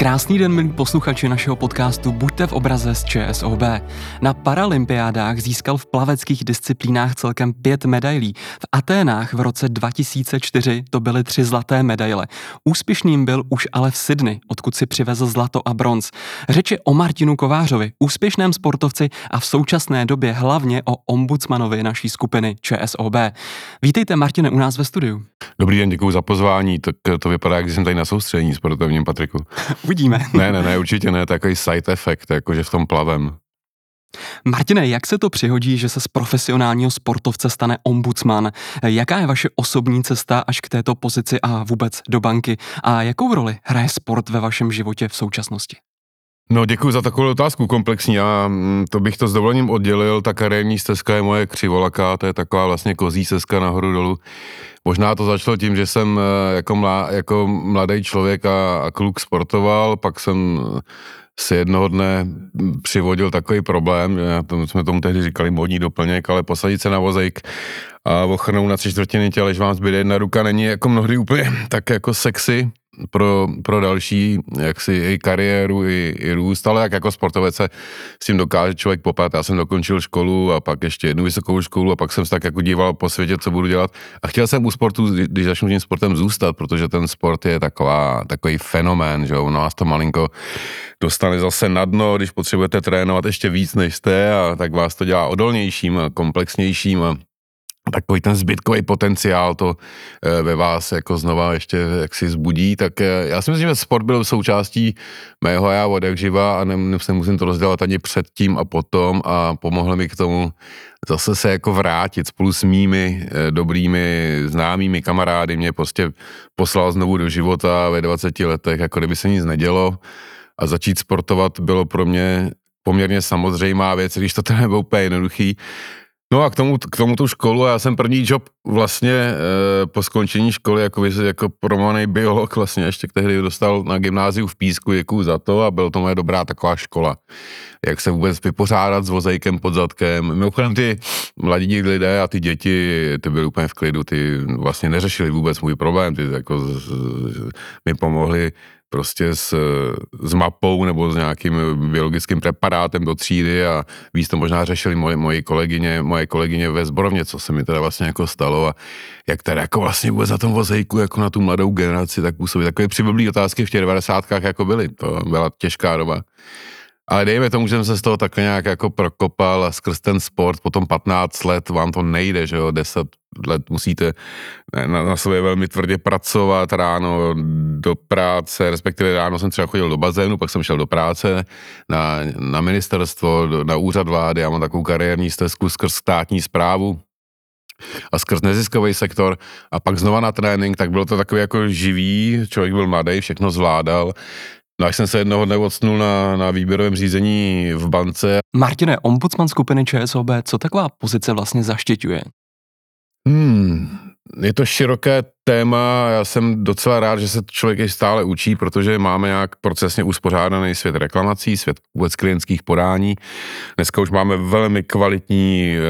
Krásný den, milí posluchači našeho podcastu Buďte v obraze z ČSOB. Na paralympiádách získal v plaveckých disciplínách celkem pět medailí. V Aténách v roce 2004 to byly tři zlaté medaile. Úspěšným byl už ale v Sydney, odkud si přivezl zlato a bronz. Řeč je o Martinu Kovářovi, úspěšném sportovci a v současné době hlavně o ombudsmanovi naší skupiny ČSOB. Vítejte, Martine, u nás ve studiu. Dobrý den, děkuji za pozvání. Tak to vypadá, jak jsem tady na soustředění sportovním, Patriku. Uvidíme. ne, ne, ne, určitě ne, takový side effect, jakože v tom plavem. Martine, jak se to přihodí, že se z profesionálního sportovce stane ombudsman? Jaká je vaše osobní cesta až k této pozici a vůbec do banky? A jakou roli hraje sport ve vašem životě v současnosti? No děkuji za takovou otázku komplexní. Já mm, to bych to s dovolením oddělil. Ta kariérní stezka je moje křivolaka, to je taková vlastně kozí stezka nahoru dolů. Možná to začalo tím, že jsem eh, jako, mlá, jako mladý člověk a, a kluk sportoval, pak jsem si jednoho dne přivodil takový problém, to jsme tomu tehdy říkali modní doplněk, ale posadit se na vozejk a ochrnout na tři čtvrtiny těla, když vám zbyde jedna ruka, není jako mnohdy úplně tak jako sexy pro, pro další jaksi i kariéru, i, i růst, ale jak jako sportovec se s tím dokáže člověk popat. Já jsem dokončil školu a pak ještě jednu vysokou školu a pak jsem se tak jako díval po světě, co budu dělat. A chtěl jsem u sportu, když začnu tím sportem zůstat, protože ten sport je taková, takový fenomén, že jo, nás to malinko dostane zase na dno, když potřebujete trénovat ještě víc než jste a tak vás to dělá odolnějším komplexnějším a takový ten zbytkový potenciál to eh, ve vás jako znova ještě jak si zbudí, tak eh, já si myslím, že sport byl součástí mého já od jak živa a nemusím to rozdělat ani předtím a potom a pomohlo mi k tomu zase se jako vrátit spolu s mými eh, dobrými známými kamarády, mě prostě poslal znovu do života ve 20 letech, jako kdyby se nic nedělo. A začít sportovat bylo pro mě poměrně samozřejmá věc, když to teda nebylo úplně jednoduchý, No a k tomu, k tomu tu školu, já jsem první job vlastně e, po skončení školy jako, jako promovaný biolog vlastně ještě tehdy dostal na gymnáziu v Písku, děkuju za to a byl to moje dobrá taková škola. Jak se vůbec vypořádat s vozejkem pod zadkem. Mimochodem ty mladí lidé a ty děti, ty byly úplně v klidu, ty vlastně neřešili vůbec můj problém, ty jako z, z, mi pomohli prostě s, s mapou nebo s nějakým biologickým preparátem do třídy a víc to možná řešili moje, moje kolegyně, moje kolegyně ve zborovně, co se mi teda vlastně jako stalo a jak teda jako vlastně vůbec za tom vozejku jako na tu mladou generaci tak působí. Takové přiblblý otázky v těch 90. jako byly, to byla těžká doba. Ale dejme tomu, že jsem se z toho tak nějak jako prokopal skrz ten sport, potom 15 let vám to nejde, že jo, 10 let musíte na, na sobě velmi tvrdě pracovat ráno do práce, respektive ráno jsem třeba chodil do bazénu, pak jsem šel do práce na, na ministerstvo, na úřad vlády, já mám takovou kariérní stezku skrz státní zprávu, a skrz neziskový sektor. A pak znova na trénink, tak bylo to takový jako živý, člověk byl mladý, všechno zvládal, No až jsem se jednoho dne odstnul na, na výběrovém řízení v bance. Martine, ombudsman skupiny ČSOB, co taková pozice vlastně zaštiťuje? Hmm, je to široké téma, já jsem docela rád, že se člověk i stále učí, protože máme nějak procesně uspořádaný svět reklamací, svět vůbec klientských podání. Dneska už máme velmi kvalitní e,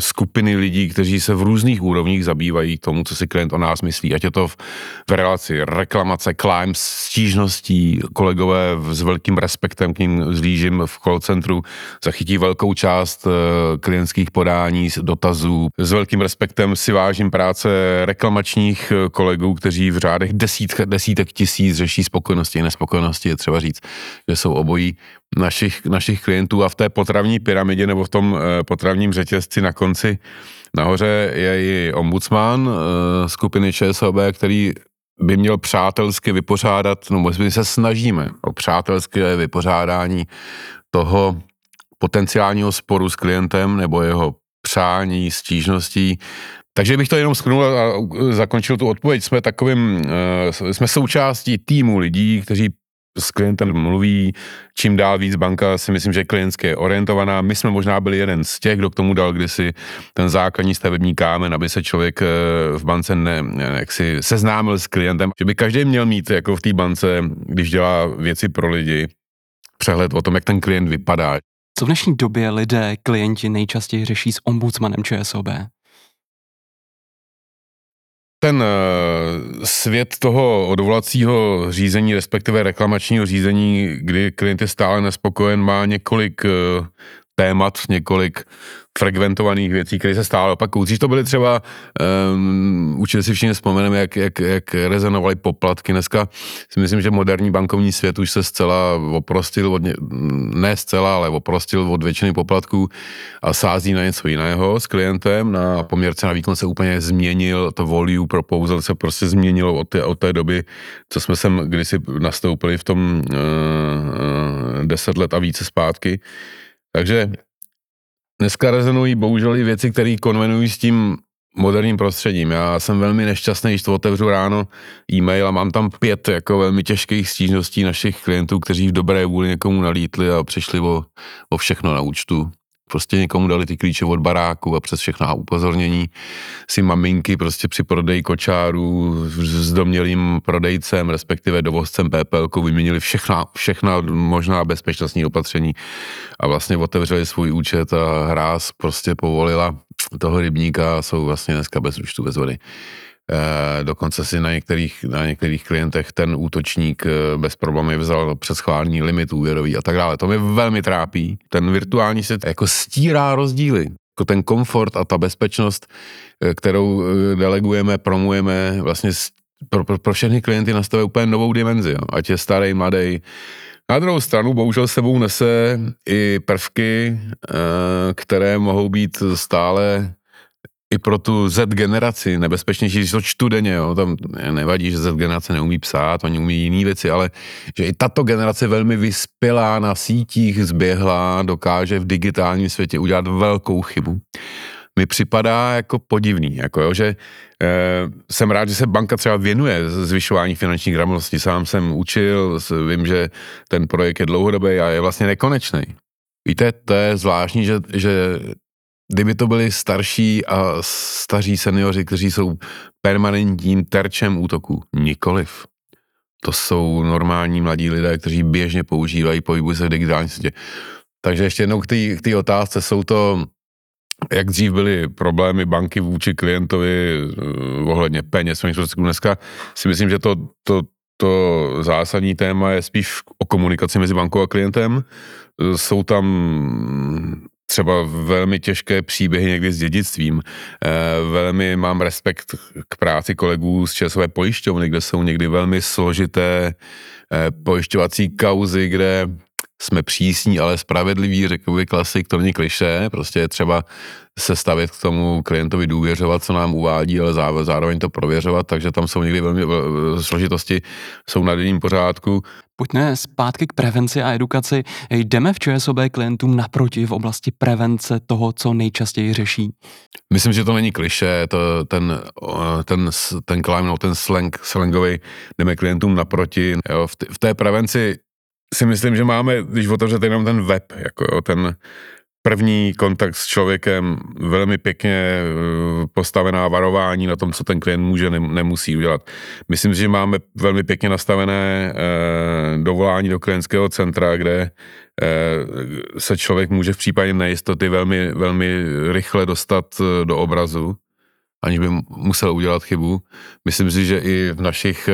skupiny lidí, kteří se v různých úrovních zabývají tomu, co si klient o nás myslí, ať je to v, v relaci reklamace, climb, stížností, kolegové s velkým respektem k ním zlížím v call centru, zachytí velkou část e, klientských podání, dotazů, s velkým respektem si vážím práce reklamačních jiných eh, kolegů, kteří v řádech desítek, desítek tisíc řeší spokojenosti a nespokojenosti, je třeba říct, že jsou obojí našich, našich klientů a v té potravní pyramidě nebo v tom eh, potravním řetězci na konci nahoře je i ombudsman eh, skupiny ČSOB, který by měl přátelsky vypořádat, no my se snažíme o přátelské vypořádání toho potenciálního sporu s klientem nebo jeho přání, stížností takže bych to jenom schrnul a zakončil tu odpověď. Jsme takovým, eh, jsme součástí týmu lidí, kteří s klientem mluví, čím dál víc banka si myslím, že klientsky je orientovaná. My jsme možná byli jeden z těch, kdo k tomu dal kdysi ten základní stavební kámen, aby se člověk eh, v bance ne, jak si seznámil s klientem, že by každý měl mít jako v té bance, když dělá věci pro lidi, přehled o tom, jak ten klient vypadá. Co v dnešní době lidé, klienti nejčastěji řeší s ombudsmanem ČSOB? Ten uh, svět toho odvolacího řízení, respektive reklamačního řízení, kdy klient je stále nespokojen, má několik uh, témat, několik frekventovaných věcí, které se stále opakují. Dřív to byly třeba, um, určitě si všichni vzpomeneme, jak, jak, jak rezonovaly poplatky. Dneska si myslím, že moderní bankovní svět už se zcela oprostil, od ne zcela, ale oprostil od většiny poplatků a sází na něco jiného s klientem. Na poměrce na výkon se úplně změnil, to volume proposal se prostě změnilo od té, od té doby, co jsme sem kdysi nastoupili v tom uh, deset let a více zpátky. Takže dneska rezonují bohužel i věci, které konvenují s tím moderním prostředím. Já jsem velmi nešťastný, když to otevřu ráno e-mail a mám tam pět jako velmi těžkých stížností našich klientů, kteří v dobré vůli někomu nalítli a přišli o, o všechno na účtu prostě někomu dali ty klíče od baráku a přes všechna upozornění si maminky prostě při prodeji kočáru s domělým prodejcem, respektive dovozcem PPL vyměnili všechna, všechna možná bezpečnostní opatření a vlastně otevřeli svůj účet a hráz prostě povolila toho rybníka a jsou vlastně dneska bez účtu, bez vody. E, dokonce si na některých, na některých klientech ten útočník e, bez problémů vzal přes schválení limit úvěrový a tak dále. To mě velmi trápí. Ten virtuální svět jako stírá rozdíly. Jako ten komfort a ta bezpečnost, e, kterou delegujeme, promujeme, vlastně pro, pro, pro všechny klienty nastavuje úplně novou dimenzi. Jo. Ať je starý, mladý. Na druhou stranu bohužel sebou nese i prvky, které mohou být stále i pro tu Z generaci nebezpečnější, když to čtu denně, jo, tam nevadí, že Z generace neumí psát, oni umí jiné věci, ale že i tato generace velmi vyspělá na sítích, zběhlá, dokáže v digitálním světě udělat velkou chybu. Mi připadá jako podivný, jako jo, že eh, jsem rád, že se banka třeba věnuje zvyšování finanční gramotnosti. Sám jsem učil, vím, že ten projekt je dlouhodobý a je vlastně nekonečný. Víte, to je zvláštní, že, že kdyby to byli starší a staří seniori, kteří jsou permanentním terčem útoku. Nikoliv. To jsou normální mladí lidé, kteří běžně používají, pohybují se v digitální světě. Takže ještě jednou k té otázce, jsou to, jak dřív byly problémy banky vůči klientovi uh, ohledně peněz, dneska si myslím, že to, to, to zásadní téma je spíš o komunikaci mezi bankou a klientem. Jsou tam třeba velmi těžké příběhy někdy s dědictvím. Eh, velmi mám respekt k práci kolegů z České pojišťovny, kde jsou někdy velmi složité eh, pojišťovací kauzy, kde jsme přísní, ale spravedliví, řekl by klasik, to není kliše, prostě je třeba se stavit k tomu klientovi důvěřovat, co nám uvádí, ale zároveň to prověřovat, takže tam jsou někdy velmi složitosti, jsou na denním pořádku. Pojďme zpátky k prevenci a edukaci. Jdeme v ČSOB klientům naproti v oblasti prevence toho, co nejčastěji řeší? Myslím, že to není kliše, to, ten, ten, ten climb, no, ten slang, slangový, jdeme klientům naproti. Jo, v, t- v té prevenci si myslím, že máme, když otevřete jenom ten web, jako jo, ten první kontakt s člověkem, velmi pěkně eh, postavená varování na tom, co ten klient může, nemusí udělat. Myslím, že máme velmi pěkně nastavené eh, dovolání do klientského centra, kde eh, se člověk může v případě nejistoty velmi, velmi rychle dostat do obrazu, aniž by musel udělat chybu. Myslím si, že i v našich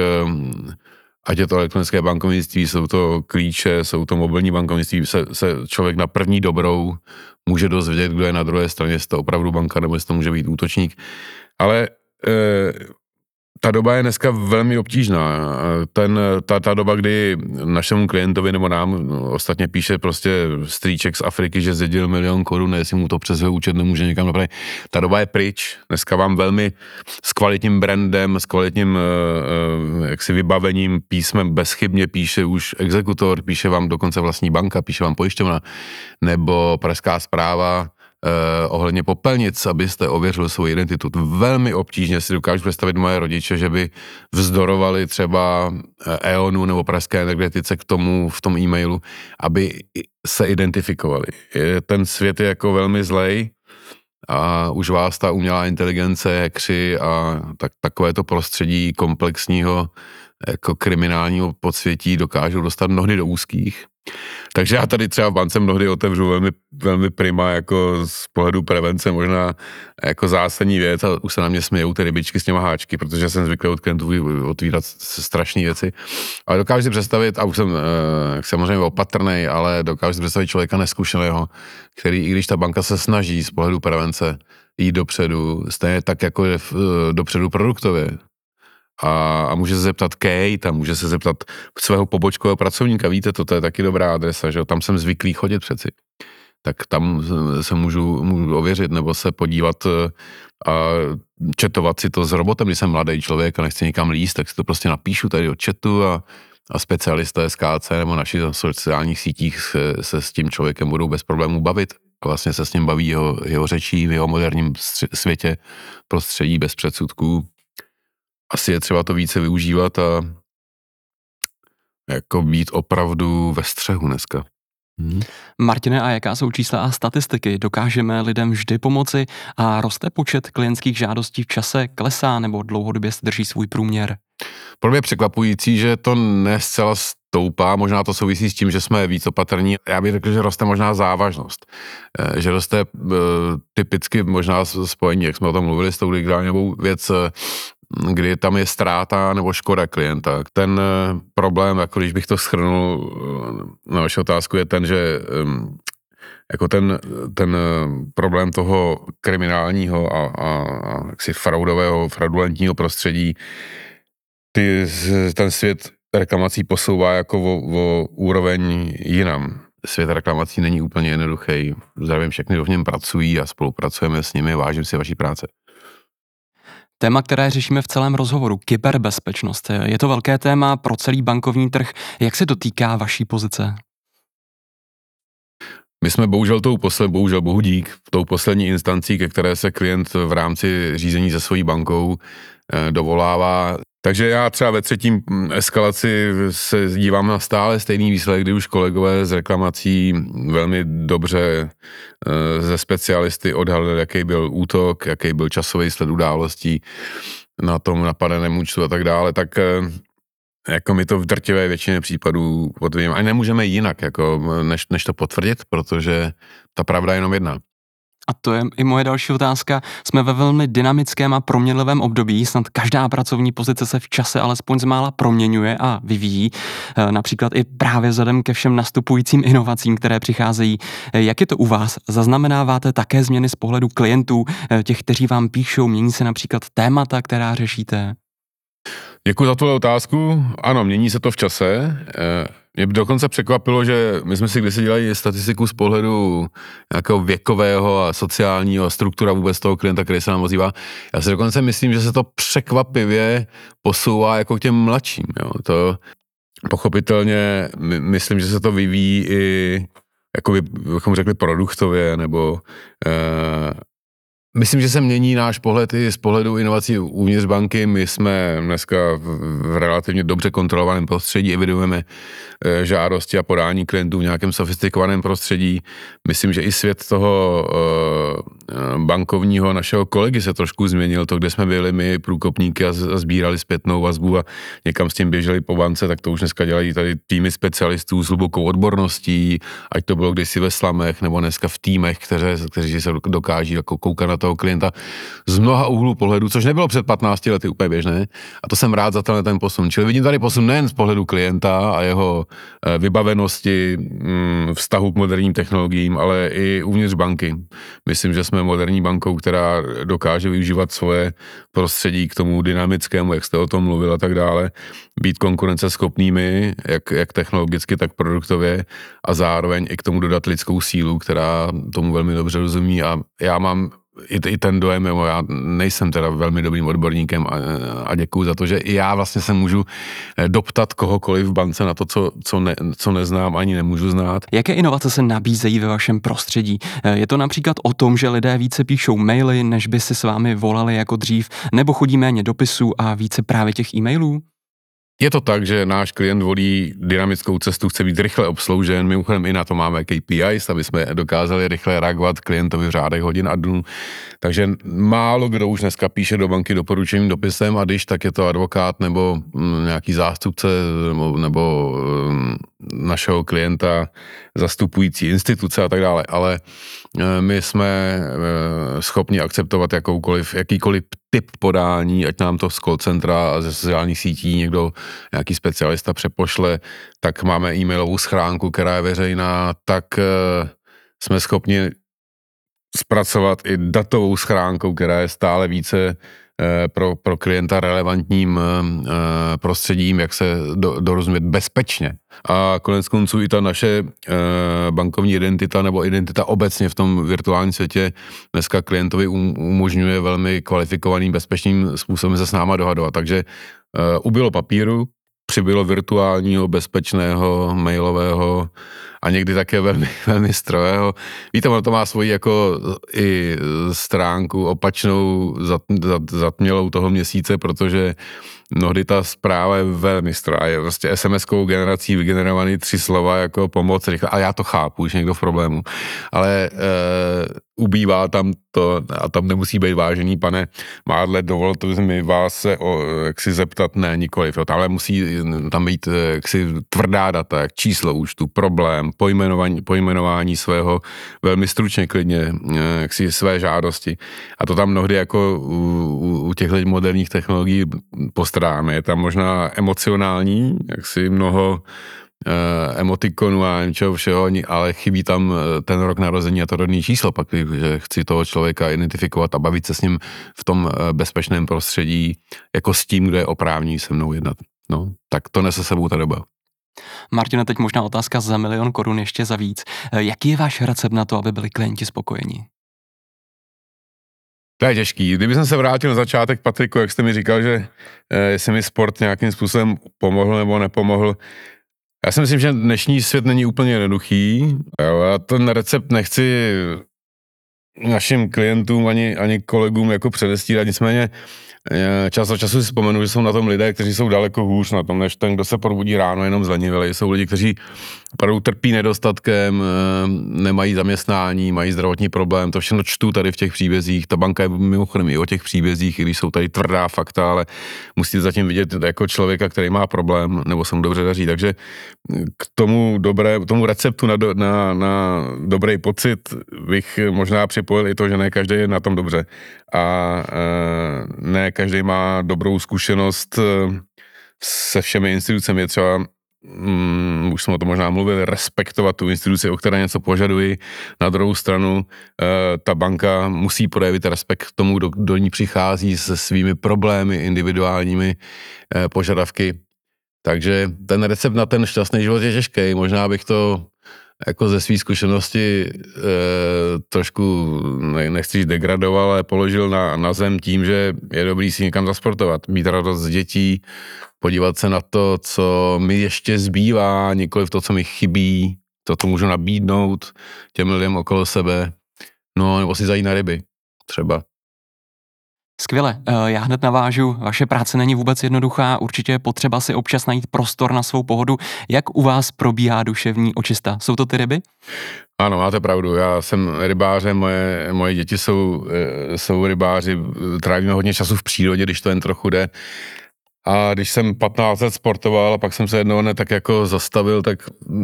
ať je to elektronické bankovnictví, jsou to klíče, jsou to mobilní bankovnictví, se, se člověk na první dobrou může dozvědět, kdo je na druhé straně, jestli to opravdu banka, nebo jestli to může být útočník. Ale e, ta doba je dneska velmi obtížná. Ten, ta, ta doba, kdy našemu klientovi nebo nám ostatně píše prostě strýček z Afriky, že zjedil milion korun, jestli mu to přes jeho účet nemůže někam napravit. Ta doba je pryč. Dneska vám velmi s kvalitním brandem, s kvalitním uh, jaksi vybavením, písmem bezchybně píše už exekutor, píše vám dokonce vlastní banka, píše vám pojišťovna nebo pražská zpráva eh, ohledně popelnic, abyste ověřili svou identitu. Velmi obtížně si dokážu představit moje rodiče, že by vzdorovali třeba EONu nebo Pražské energetice k tomu v tom e-mailu, aby se identifikovali. Ten svět je jako velmi zlej, a už vás ta umělá inteligence, kři a tak, takové to prostředí komplexního jako kriminálního podsvětí dokážou dostat mnohdy do úzkých. Takže já tady třeba v bance mnohdy otevřu velmi, velmi prima jako z pohledu prevence možná jako zásadní věc a už se na mě smějou ty rybičky s těma háčky, protože jsem zvyklý od klientů otvírat strašné věci. Ale dokážu si představit, a už jsem eh, samozřejmě opatrný, ale dokážu si představit člověka neskušeného, který, i když ta banka se snaží z pohledu prevence jít dopředu, stejně tak jako je v, eh, dopředu produktově, a, a může se zeptat Kate a může se zeptat svého pobočkového pracovníka, víte, to, to je taky dobrá adresa, že tam jsem zvyklý chodit přeci. Tak tam se můžu, můžu ověřit nebo se podívat eh, a četovat si to s robotem, když jsem mladý člověk a nechci nikam líst, tak si to prostě napíšu tady od chatu a, a specialisté z KC nebo naši sociálních sítích se, se s tím člověkem budou bez problémů bavit. A vlastně se s ním baví jeho, jeho řečí v jeho moderním světě, prostředí bez předsudků asi je třeba to více využívat a jako být opravdu ve střehu dneska. Hmm. Martine, a jaká jsou čísla a statistiky? Dokážeme lidem vždy pomoci a roste počet klientských žádostí v čase, klesá nebo dlouhodobě drží svůj průměr? Pro mě překvapující, že to ne zcela stoupá, možná to souvisí s tím, že jsme víc opatrní. Já bych řekl, že roste možná závažnost. Eh, že roste eh, typicky možná spojení, jak jsme o tom mluvili, s tou digitální věc eh, kdy tam je ztráta nebo škoda klienta. Ten eh, problém, jako když bych to schrnul eh, na vaši otázku, je ten, že jako ten, ten eh, problém toho kriminálního a, a, a jaksi fraudového, fraudulentního prostředí, ty, ten svět reklamací posouvá jako o, o úroveň jinam. Svět reklamací není úplně jednoduchý. Zdravím všechny, kdo v něm pracují a spolupracujeme s nimi, vážím si vaší práce. Téma, které řešíme v celém rozhovoru, kyberbezpečnost. Je to velké téma pro celý bankovní trh. Jak se dotýká vaší pozice? My jsme bohužel tou poslední, bohužel bohu dík, tou poslední instancí, ke které se klient v rámci řízení se svojí bankou eh, dovolává, takže já třeba ve třetím mm, eskalaci se dívám na stále stejný výsledek, kdy už kolegové z reklamací velmi dobře eh, ze specialisty odhalili, jaký byl útok, jaký byl časový sled událostí na tom napadeném účtu a tak dále, tak eh, jako my to v drtivé většině případů potvrdíme. A nemůžeme jinak, jako, než, než to potvrdit, protože ta pravda je jenom jedna. A to je i moje další otázka. Jsme ve velmi dynamickém a proměnlivém období, snad každá pracovní pozice se v čase alespoň zmála proměňuje a vyvíjí, e, například i právě vzhledem ke všem nastupujícím inovacím, které přicházejí. E, jak je to u vás? Zaznamenáváte také změny z pohledu klientů, e, těch, kteří vám píšou, mění se například témata, která řešíte? Děkuji za tuhle otázku. Ano, mění se to v čase. Mě dokonce překvapilo, že my jsme si kdysi dělali statistiku z pohledu nějakého věkového a sociálního a struktura vůbec toho klienta, který se nám ozývá. Já si dokonce myslím, že se to překvapivě posouvá jako k těm mladším. Jo. To pochopitelně my, myslím, že se to vyvíjí i jako bychom řekli produktově, nebo eh, Myslím, že se mění náš pohled i z pohledu inovací uvnitř banky. My jsme dneska v relativně dobře kontrolovaném prostředí, evidujeme eh, žádosti a podání klientů v nějakém sofistikovaném prostředí. Myslím, že i svět toho eh, bankovního našeho kolegy se trošku změnil. To, kde jsme byli my průkopníky a sbírali zpětnou vazbu a někam s tím běželi po bance, tak to už dneska dělají tady týmy specialistů s hlubokou odborností, ať to bylo kdysi ve slamech nebo dneska v týmech, kteří, kteří se dokáží jako koukat na toho klienta z mnoha úhlů pohledu, což nebylo před 15 lety úplně běžné. A to jsem rád za tenhle ten posun. Čili vidím tady posun nejen z pohledu klienta a jeho eh, vybavenosti, mm, vztahu k moderním technologiím, ale i uvnitř banky. Myslím, že jsme moderní bankou, která dokáže využívat svoje prostředí k tomu dynamickému, jak jste o tom mluvil a tak dále, být konkurenceschopnými, jak, jak technologicky, tak produktově a zároveň i k tomu dodat lidskou sílu, která tomu velmi dobře rozumí. A já mám i, i ten dojem, jo, já nejsem teda velmi dobrým odborníkem a, a děkuju za to, že i já vlastně se můžu eh, doptat kohokoliv v bance na to, co, co, ne, co neznám, ani nemůžu znát. Jaké inovace se nabízejí ve vašem prostředí? Eh, je to například o tom, že lidé více píšou maily, než by si s vámi volali jako dřív, nebo chodí méně dopisů a více právě těch e-mailů? Je to tak, že náš klient volí dynamickou cestu, chce být rychle obsloužen, mimochodem i na to máme KPIs, aby jsme dokázali rychle reagovat klientovi v řádech hodin a dnů. Takže málo kdo už dneska píše do banky doporučeným dopisem a když, tak je to advokát nebo mm, nějaký zástupce nebo, nebo mm, našeho klienta zastupující instituce a tak dále, ale eh, my jsme eh, schopni akceptovat jakoukoliv, jakýkoliv typ podání, ať nám to z call centra a ze sociálních sítí někdo, nějaký specialista přepošle, tak máme e-mailovou schránku, která je veřejná, tak jsme schopni zpracovat i datovou schránkou, která je stále více Eh, pro, pro klienta relevantním eh, prostředím, jak se do, dorozumět bezpečně. A konec konců i ta naše eh, bankovní identita nebo identita obecně v tom virtuálním světě dneska klientovi um, umožňuje velmi kvalifikovaným, bezpečným způsobem se s náma dohadovat. Takže ubylo papíru, přibylo virtuálního, bezpečného, mailového a někdy také velmi, velmi strojého. Víte, ono to má svoji jako i stránku opačnou, zat, zat, zatmělou toho měsíce, protože mnohdy ta zpráva je velmi strá, je prostě SMS-kou generací vygenerovaný tři slova jako pomoc, rychle, a já to chápu, že někdo v problému, ale e, ubývá tam to, a tam nemusí být vážený, pane Mádle, dovolte mi vás se o, jak si zeptat, ne, nikoliv, jo, ale musí tam být jaksi tvrdá data, jak číslo účtu, problém, pojmenování, pojmenování svého, velmi stručně klidně, jaksi své žádosti. A to tam mnohdy jako u, u těchto moderních technologií postrádáme. Je tam možná emocionální, jaksi mnoho uh, emotikonu a něčeho všeho, ale chybí tam eh, ten rok narození a to rodný číslo, pak, že chci toho člověka identifikovat a bavit se s ním v tom eh, bezpečném prostředí, jako s tím, kdo je oprávní se mnou jednat. No, tak to nese sebou ta doba. Martina, teď možná otázka za milion korun ještě za víc. Jaký je váš recept na to, aby byli klienti spokojení? To je těžký. Kdyby jsem se vrátil na začátek, Patriku, jak jste mi říkal, že eh, jestli mi sport nějakým způsobem pomohl nebo nepomohl, já si myslím, že dnešní svět není úplně jednoduchý. Já ten recept nechci našim klientům ani, ani kolegům jako předestírat, nicméně čas od času si vzpomenu, že jsou na tom lidé, kteří jsou daleko hůř na tom, než ten, kdo se probudí ráno jenom zlenivěli. Jsou lidi, kteří opravdu trpí nedostatkem, eh, nemají zaměstnání, mají zdravotní problém, to všechno čtu tady v těch příbězích. Ta banka je mimochodem i o těch příbězích, i když jsou tady tvrdá fakta, ale musíte zatím vidět jako člověka, který má problém, nebo se mu dobře daří. Takže k tomu, dobré, tomu receptu na, do, na, na dobrý pocit bych možná připojil i to, že ne každý je na tom dobře. A eh, ne každý má dobrou zkušenost eh, se všemi institucemi. Třeba mm, už jsme o tom možná mluvili, respektovat tu instituci, o které něco požaduji. Na druhou stranu e, ta banka musí projevit respekt k tomu, kdo do ní přichází se svými problémy, individuálními e, požadavky. Takže ten recept na ten šťastný život je těžký. Možná bych to jako ze své zkušenosti e, trošku, ne, nechci říct degradoval, ale položil na, na zem tím, že je dobrý si někam zasportovat, mít radost z dětí, podívat se na to, co mi ještě zbývá, nikoli v to, co mi chybí, to, co můžu nabídnout těm lidem okolo sebe, no nebo si zajít na ryby třeba. Skvěle, eh, já hned navážu, vaše práce není vůbec jednoduchá, určitě je potřeba si občas najít prostor na svou pohodu. Jak u vás probíhá duševní očista? Jsou to ty ryby? Ano, máte pravdu, já jsem rybářem, moje, moje děti jsou, eh, jsou rybáři, trávíme hodně času v přírodě, když to jen trochu jde. A když jsem 15 let sportoval a pak jsem se jednou ne tak jako zastavil, tak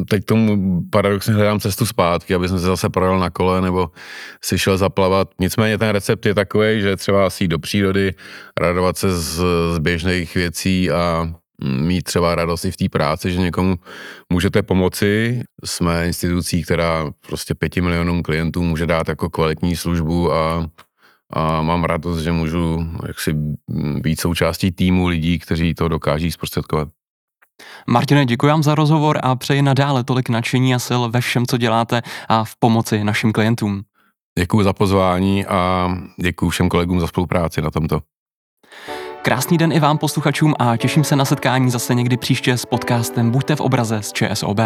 teď tomu paradoxně hledám cestu zpátky, aby jsem se zase projel na kole nebo si šel zaplavat. Nicméně ten recept je takový, že třeba asi do přírody, radovat se z, z běžných věcí a mít třeba radost i v té práci, že někomu můžete pomoci. Jsme institucí, která prostě pěti milionům klientů může dát jako kvalitní službu a a mám radost, že můžu jaksi být součástí týmu lidí, kteří to dokáží zprostředkovat. Martine, děkuji vám za rozhovor a přeji nadále tolik nadšení a sil ve všem, co děláte a v pomoci našim klientům. Děkuji za pozvání a děkuji všem kolegům za spolupráci na tomto. Krásný den i vám posluchačům a těším se na setkání zase někdy příště s podcastem Buďte v obraze z ČSOB.